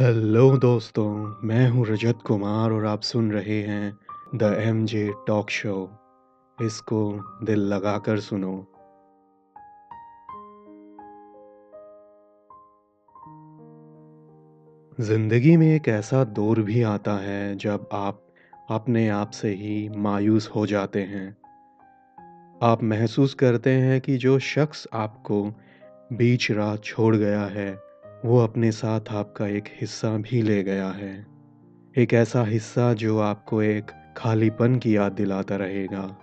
Hello दोस्तों, मैं हूँ रजत कुमार और आप सुन रहे हैं the M J talk show. इसको दिल लगाकर सुनो। ज़िंदगी में एक ऐसा दौर भी आता है जब आप अपने आप से ही मायूस हो जाते हैं। आप महसूस करते हैं कि जो शख्स आपको बीच राह छोड़ गया है, वो अपने साथ आपका एक हिस्सा भी ले गया है। एक ऐसा हिस्सा जो आपको एक खालीपन की याद दिलाता रहेगा।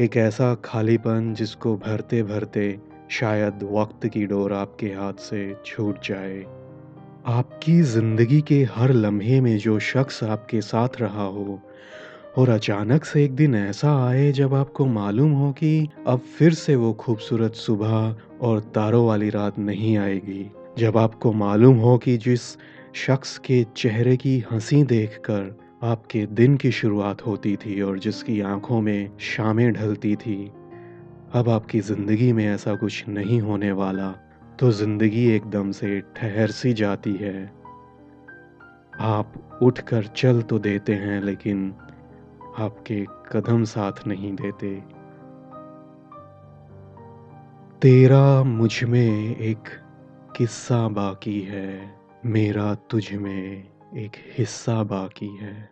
एक ऐसा खालीपन जिसको भरते-भरते शायद वक़्त की डोर आपके हाथ से छूट जाए। आपकी ज़िंदगी के हर लम्हे में जो शख्स आपके साथ रहा हो, और अचानक से एक दिन ऐसा आए जब आपको मालूम हो कि अब फिर से वो खूबसूरत सुबह और तारों वाली रात नहीं आएगी। जब आपको मालूम हो कि जिस शख्स के चेहरे की हँसी देखकर आपके दिन की शुरुआत होती थी और जिसकी आँखों में शामें ढलती थी, अब आपकी ज़िंदगी में ऐसा कुछ नहीं होने वाला तो ज़िंदगी एकदम से ठहर सी जाती है। आप उठकर चल तो देते हैं, लेकिन आपके कदम साथ नहीं देते। तेरा मुझमें एक किस्सा बाकी है। मेरा तुझ में एक हिस्सा बाकी है।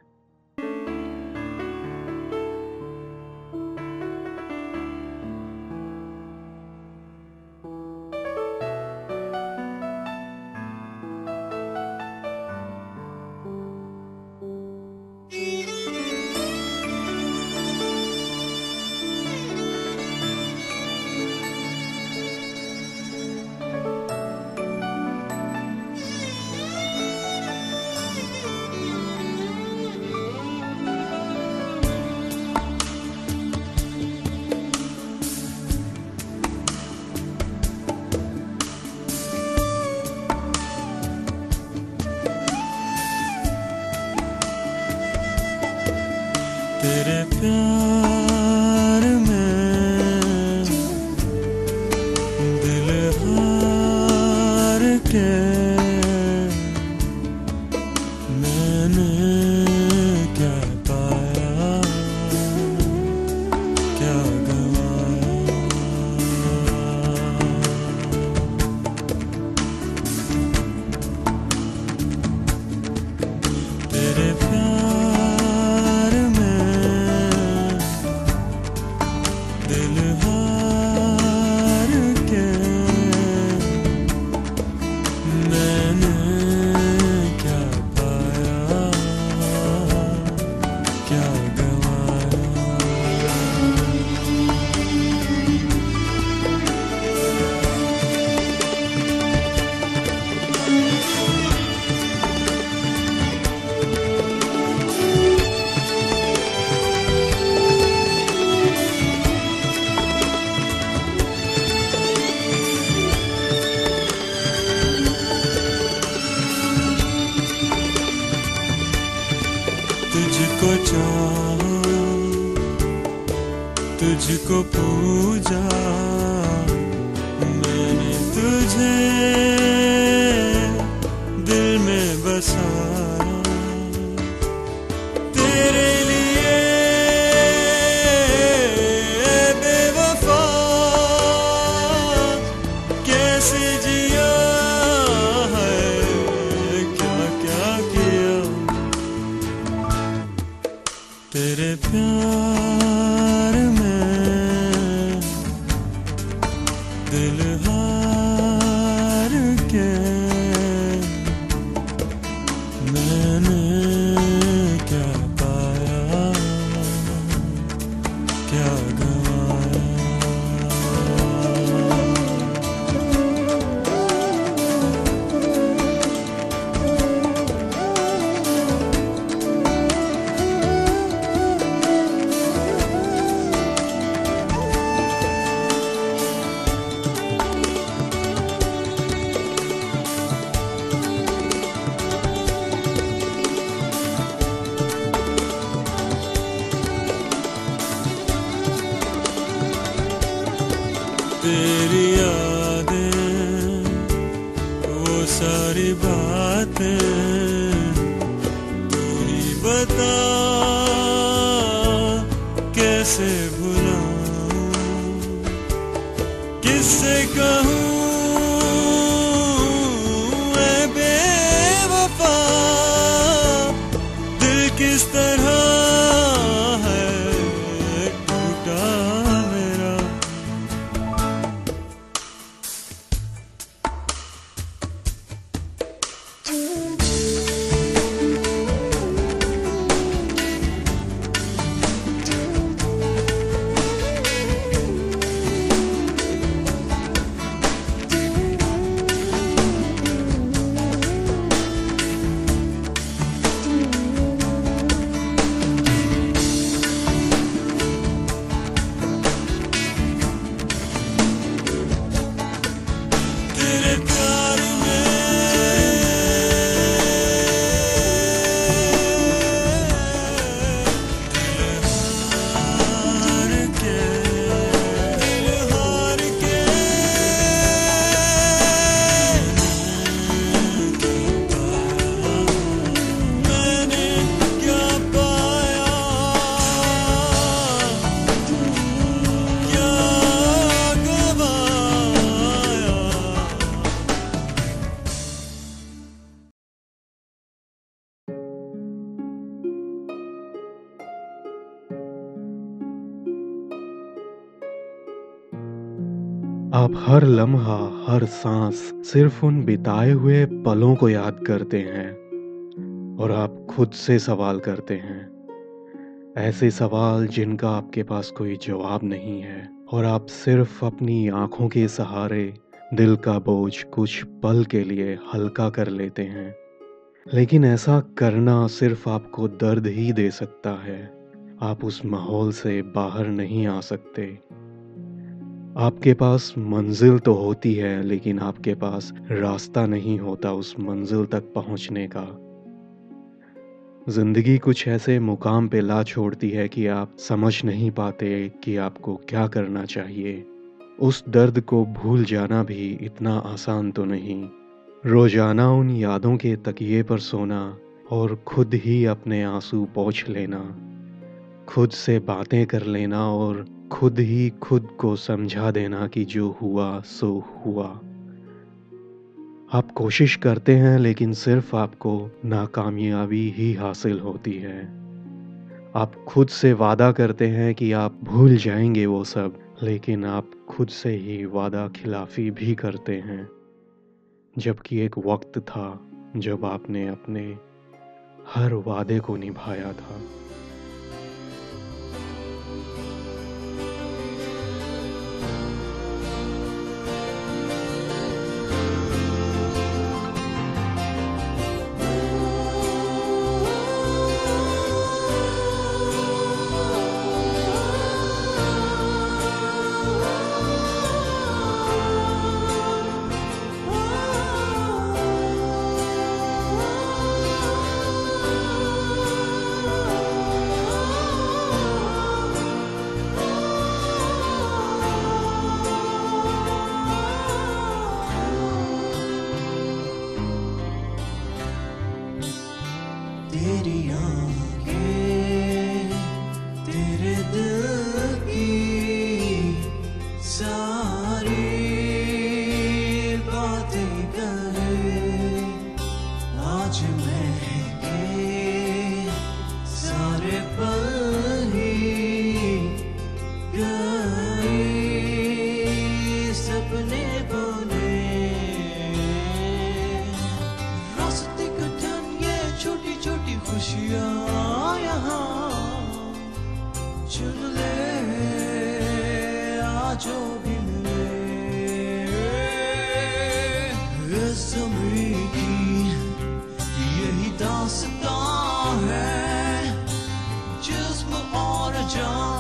तुझे क्या गवाया बातें कैसे भुलाऊं किससे कहूँ आप हर लम्हा, हर सांस सिर्फ़ उन बिताए हुए पलों को याद करते हैं और आप खुद से सवाल करते हैं। ऐसे सवाल जिनका आपके पास कोई जवाब नहीं है और आप सिर्फ़ अपनी आँखों के सहारे दिल का बोझ कुछ पल के लिए हल्का कर लेते हैं। लेकिन ऐसा करना सिर्फ़ आपको दर्द ही दे सकता है। आप उस माहौल से बाहर नहीं आ सकते। आपके पास मंजिल तो होती है, लेकिन आपके पास रास्ता नहीं होता उस मंजिल तक पहुँचने का। ज़िंदगी कुछ ऐसे मुकाम पे ला छोड़ती है कि आप समझ नहीं पाते कि आपको क्या करना चाहिए। उस दर्द को भूल जाना भी इतना आसान तो नहीं। रोज़ाना उन यादों के तकिए पर सोना और खुद ही अपने आँसू पोंछ लेना। खुद से बातें कर लेना और खुद ही खुद को समझा देना कि जो हुआ, सो हुआ। आप कोशिश करते हैं, लेकिन सिर्फ़ आपको नाकामयाबी ही हासिल होती है। आप खुद से वादा करते हैं कि आप भूल जाएँगे वो सब, लेकिन आप खुद से ही वादा खिलाफी भी करते हैं। जबकि एक वक्त था जब आपने अपने हर वादे को निभाया था। और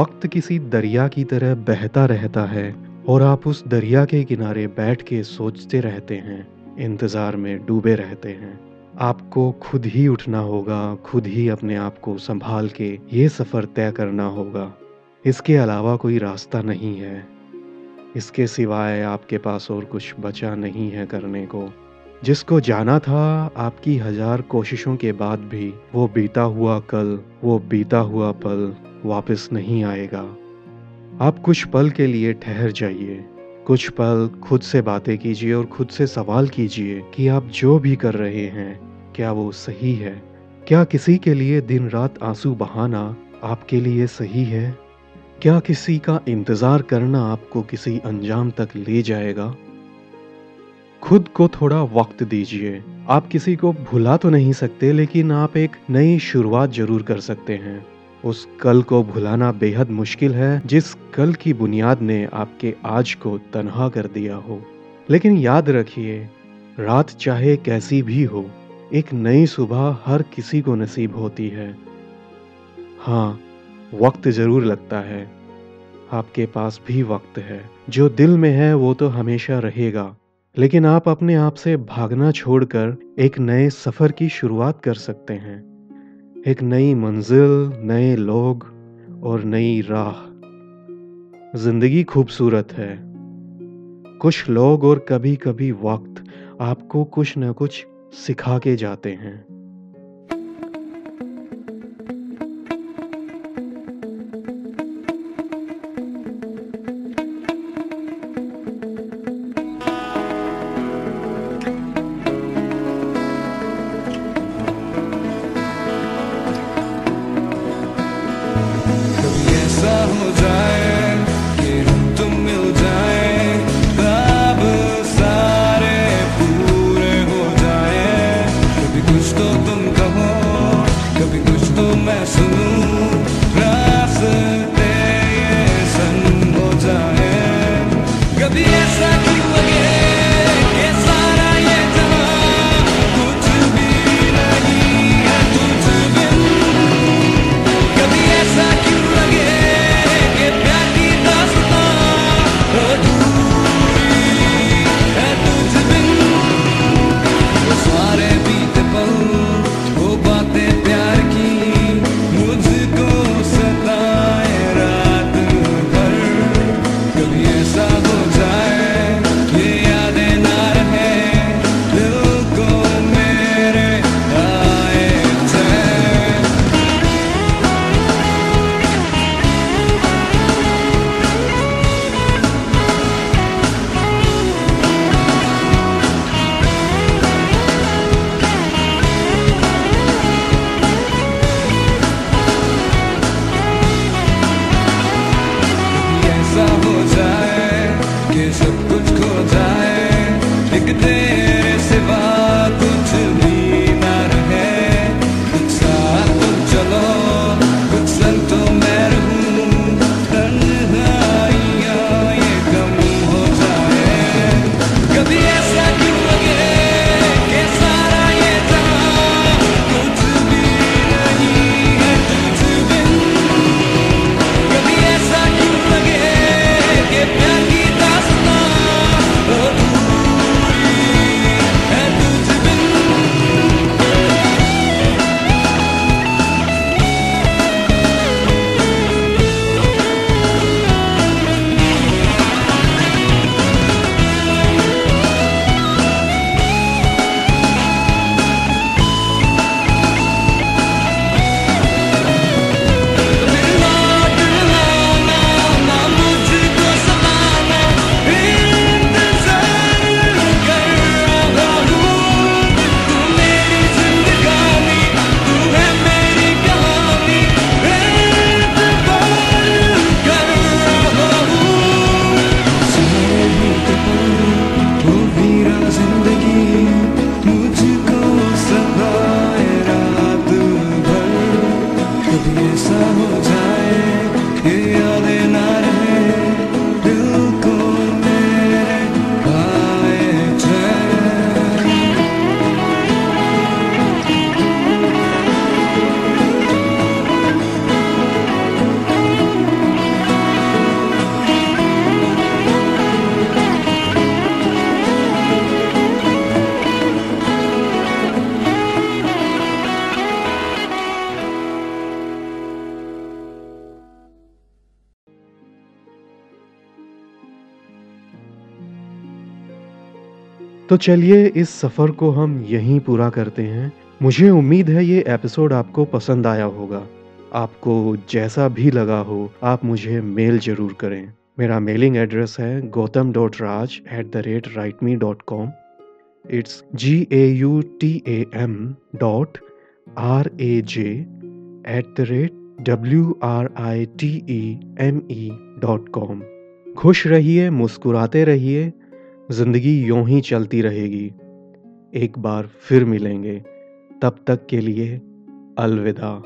वक्त किसी दरिया की तरह बहता रहता है और आप उस दरिया के किनारे बैठ के सोचते रहते हैं, इंतज़ार में डूबे रहते हैं। आपको खुद ही उठना होगा, खुद ही अपने आप को संभाल के ये सफ़र तय करना होगा। इसके अलावा कोई रास्ता नहीं है। इसके सिवाय आपके पास और कुछ बचा नहीं है करने को। जिसको जाना था, आपकी हज़ार कोशिशों के बाद भी वो बीता हुआ कल, वो बीता हुआ पल वापस नहीं आएगा। आप कुछ पल के लिए ठहर जाइए। कुछ पल खुद से बातें कीजिए और खुद से सवाल कीजिए कि आप जो भी कर रहे हैं, क्या वो सही है? क्या किसी के लिए दिन रात आँसू बहाना आपके लिए सही है? क्या किसी का इंतज़ार करना आपको किसी अंजाम तक ले जाएगा? खुद को थोड़ा वक्त दीजिए। आप किसी को भुला तो नहीं सकते, लेकिन आप एक नई शुरुआत ज़रूर कर सकते हैं। उस कल को भुलाना बेहद मुश्किल है, जिस कल की बुनियाद ने आपके आज को तनहा कर दिया हो। लेकिन याद रखिए, रात चाहे कैसी भी हो, एक नई सुबह हर किसी को नसीब होती है। हाँ वक्त ज़रूर लगता है। आपके पास भी वक्त है। जो दिल में है, वो तो हमेशा रहेगा। लेकिन आप अपने आप से भागना छोड़कर एक नए सफ़र की शुरुआत कर सकते हैं। एक नई मंजिल, नए लोग और नई राह। ज़िंदगी खूबसूरत है। कुछ लोग और कभी कभी वक्त आपको कुछ न कुछ सिखा के जाते हैं। कभी कुछ तो तो चलिए इस सफ़र को हम यहीं पूरा करते हैं। मुझे उम्मीद है ये एपिसोड आपको पसंद आया होगा। आपको जैसा भी लगा हो, आप मुझे मेल ज़रूर करें। मेरा मेलिंग एड्रेस है Gautam dot Raj at the rate write me dot com it's G A U T A M dot R A J at the rate W R I T E M E dot com खुश रहिए, मुस्कुराते रहिए ज़िंदगी यूँ ही चलती रहेगी। एक बार फिर मिलेंगे। तब तक के लिए अलविदा।